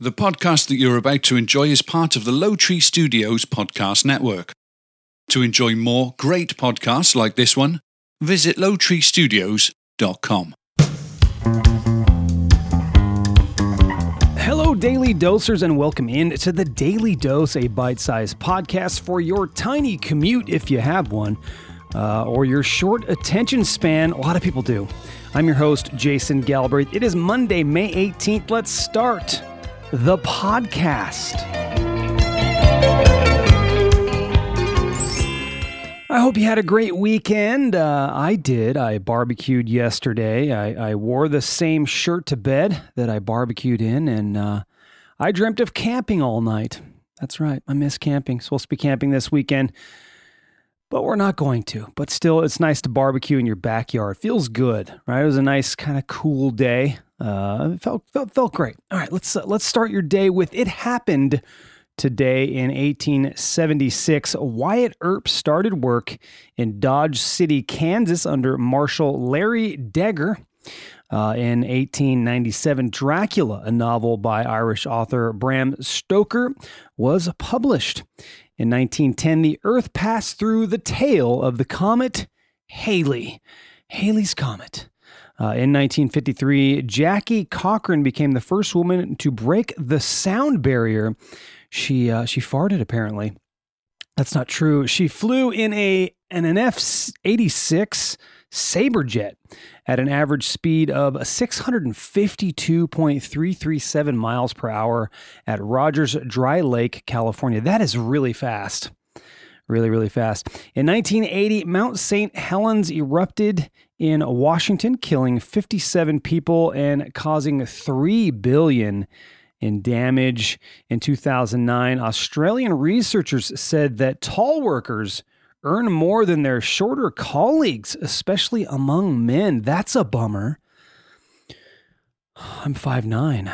The podcast that you're about to enjoy is part of the Low Tree Studios podcast network. To enjoy more great podcasts like this one, visit lowtreestudios.com. Hello, Daily Dosers, and welcome in to the Daily Dose, a bite sized podcast for your tiny commute if you have one, uh, or your short attention span. A lot of people do. I'm your host, Jason Galbraith. It is Monday, May 18th. Let's start the podcast. I hope you had a great weekend. Uh, I did. I barbecued yesterday. I, I, wore the same shirt to bed that I barbecued in, and uh, I dreamt of camping all night. That's right. I miss camping. Supposed to be camping this weekend, but we're not going to. But still, it's nice to barbecue in your backyard. Feels good, right? It was a nice kind of cool day. Uh, felt, felt felt great. All right, let's uh, let's start your day with it happened today in 1876. Wyatt Earp started work in Dodge City, Kansas, under Marshal Larry Deger. Uh, in 1897, Dracula, a novel by Irish author Bram Stoker, was published. In 1910, the Earth passed through the tail of the comet Halley. Halley's Comet. Uh, in 1953, Jackie Cochran became the first woman to break the sound barrier. She uh, she farted apparently. That's not true. She flew in a an, an F-86 Sabrejet at an average speed of 652.337 miles per hour at Rogers Dry Lake, California. That is really fast really, really fast. In 1980, Mount St. Helens erupted in Washington, killing 57 people and causing 3 billion in damage. In 2009, Australian researchers said that tall workers earn more than their shorter colleagues, especially among men. That's a bummer. I'm 5'9.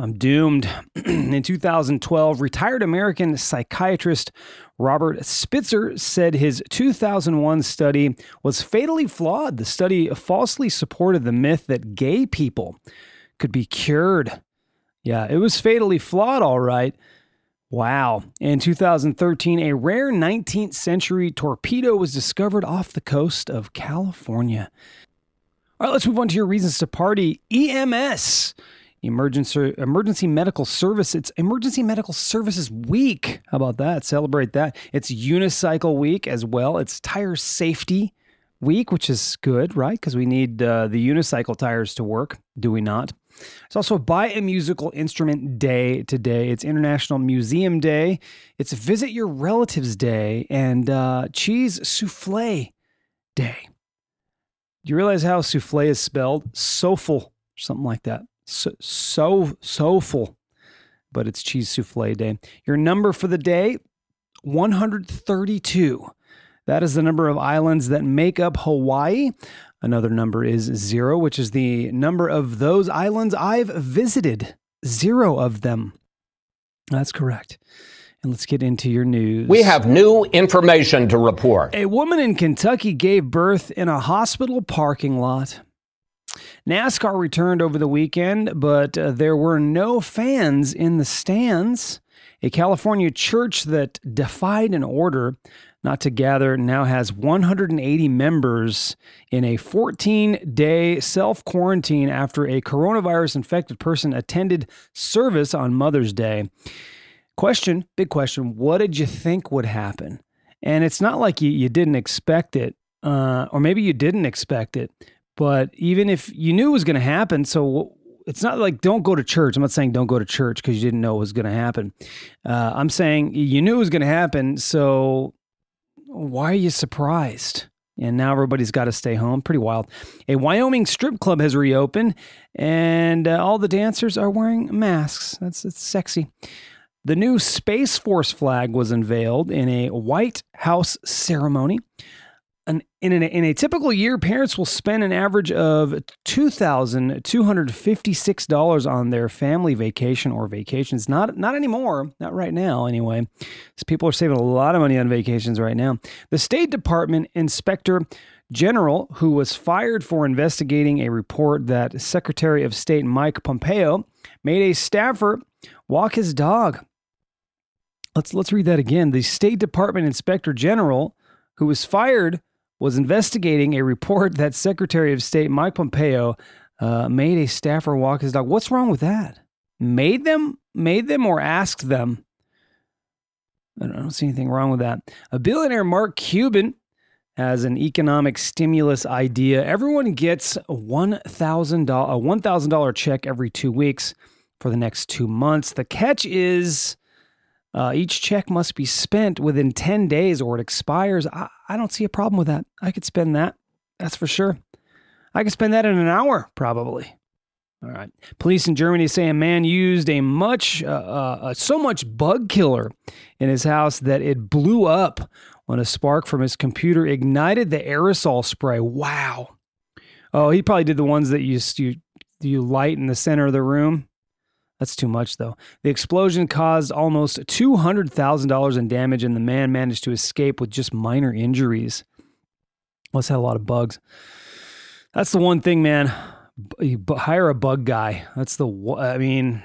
I'm doomed. in 2012, retired American psychiatrist Robert Spitzer said his 2001 study was fatally flawed. The study falsely supported the myth that gay people could be cured. Yeah, it was fatally flawed, all right. Wow. In 2013, a rare 19th century torpedo was discovered off the coast of California. All right, let's move on to your reasons to party. EMS emergency emergency medical service. It's emergency medical services week. How about that? Celebrate that. It's unicycle week as well. It's tire safety week, which is good, right? Because we need uh, the unicycle tires to work. Do we not? It's also Buy a Musical Instrument Day today. It's International Museum Day. It's Visit Your Relatives Day and uh, Cheese Souffle Day. Do you realize how souffle is spelled? Soulful, something like that so so. But it's cheese souffle day. Your number for the day 132. That is the number of islands that make up Hawaii. Another number is zero, which is the number of those islands I've visited. Zero of them. That's correct. And let's get into your news. We have new information to report. A woman in Kentucky gave birth in a hospital parking lot. NASCAR returned over the weekend, but uh, there were no fans in the stands. A California church that defied an order not to gather now has 180 members in a 14 day self quarantine after a coronavirus infected person attended service on Mother's Day. Question, big question, what did you think would happen? And it's not like you, you didn't expect it, uh, or maybe you didn't expect it. But even if you knew it was going to happen, so it's not like don't go to church. I'm not saying don't go to church because you didn't know it was going to happen. Uh, I'm saying you knew it was going to happen, so why are you surprised? And now everybody's got to stay home. Pretty wild. A Wyoming strip club has reopened, and uh, all the dancers are wearing masks. That's, that's sexy. The new Space Force flag was unveiled in a White House ceremony an, in, an, in a typical year, parents will spend an average of $2,256 on their family vacation or vacations. Not, not anymore, not right now, anyway. So people are saving a lot of money on vacations right now. The State Department Inspector General, who was fired for investigating a report that Secretary of State Mike Pompeo made a staffer walk his dog. Let's let's read that again. The State Department Inspector General, who was fired, was investigating a report that Secretary of State Mike Pompeo uh, made a staffer walk his dog. What's wrong with that? Made them, made them, or asked them? I don't see anything wrong with that. A billionaire Mark Cuban has an economic stimulus idea. Everyone gets a $1,000 a $1,000 check every 2 weeks for the next 2 months. The catch is uh, each check must be spent within 10 days or it expires. I, I don't see a problem with that. I could spend that. That's for sure. I could spend that in an hour, probably. All right. Police in Germany say a man used a much, uh, uh, so much bug killer in his house that it blew up when a spark from his computer ignited the aerosol spray. Wow. Oh, he probably did the ones that you you you light in the center of the room. That's too much, though. The explosion caused almost $200,000 in damage, and the man managed to escape with just minor injuries. Must have a lot of bugs. That's the one thing, man. You hire a bug guy. That's the. I mean,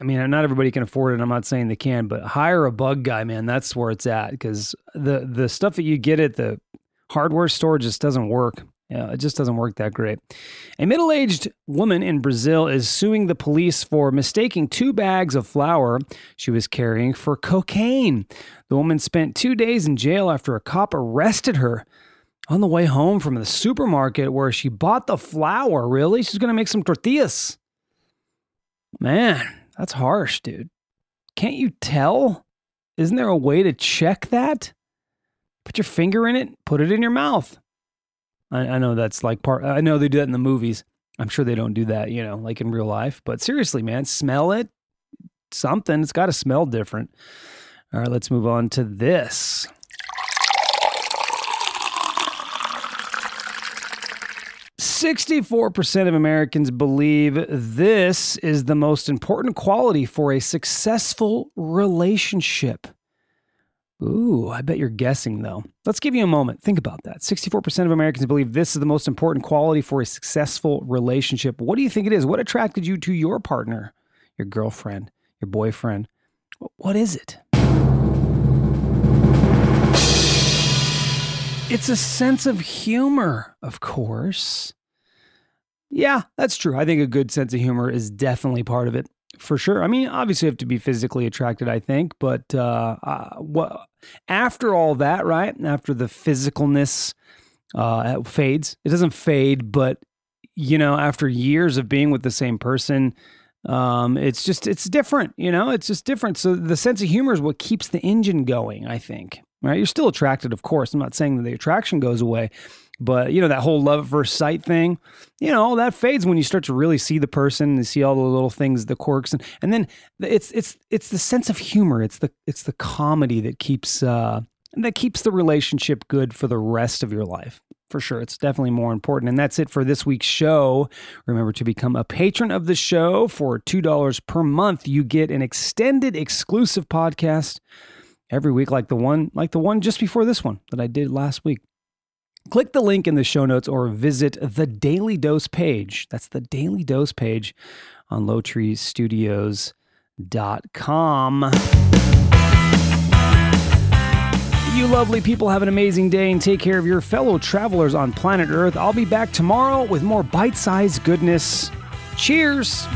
I mean, not everybody can afford it. I'm not saying they can, but hire a bug guy, man. That's where it's at because the the stuff that you get at the hardware store just doesn't work. Yeah, it just doesn't work that great. A middle aged woman in Brazil is suing the police for mistaking two bags of flour she was carrying for cocaine. The woman spent two days in jail after a cop arrested her on the way home from the supermarket where she bought the flour. Really? She's going to make some tortillas. Man, that's harsh, dude. Can't you tell? Isn't there a way to check that? Put your finger in it, put it in your mouth. I, I know that's like part. I know they do that in the movies. I'm sure they don't do that, you know, like in real life. But seriously, man, smell it. Something. It's got to smell different. All right, let's move on to this. Sixty-four percent of Americans believe this is the most important quality for a successful relationship. Ooh, I bet you're guessing though. Let's give you a moment. Think about that. 64% of Americans believe this is the most important quality for a successful relationship. What do you think it is? What attracted you to your partner, your girlfriend, your boyfriend? What is it? It's a sense of humor, of course. Yeah, that's true. I think a good sense of humor is definitely part of it for sure. I mean, obviously, you have to be physically attracted, I think, but uh, uh, what after all that, right? After the physicalness uh, fades, it doesn't fade, but you know, after years of being with the same person, um, it's just it's different. You know, it's just different. So the sense of humor is what keeps the engine going. I think. Right? You're still attracted, of course. I'm not saying that the attraction goes away, but you know that whole love at first sight thing, you know that fades when you start to really see the person and see all the little things, the quirks, and and then it's it's it's the sense of humor. It's the it's the comedy that keeps uh, that keeps the relationship good for the rest of your life. For sure, it's definitely more important. And that's it for this week's show. Remember to become a patron of the show for two dollars per month. You get an extended, exclusive podcast every week, like the one like the one just before this one that I did last week. Click the link in the show notes or visit the Daily Dose page. That's the Daily Dose page on lowtreestudios.com. You lovely people have an amazing day and take care of your fellow travelers on planet Earth. I'll be back tomorrow with more bite sized goodness. Cheers!